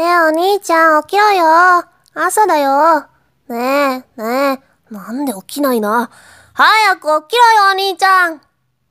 ねえお兄ちゃん起きろよ。朝だよ。ねえ、ねえ。なんで起きないな。早く起きろよお兄ちゃん。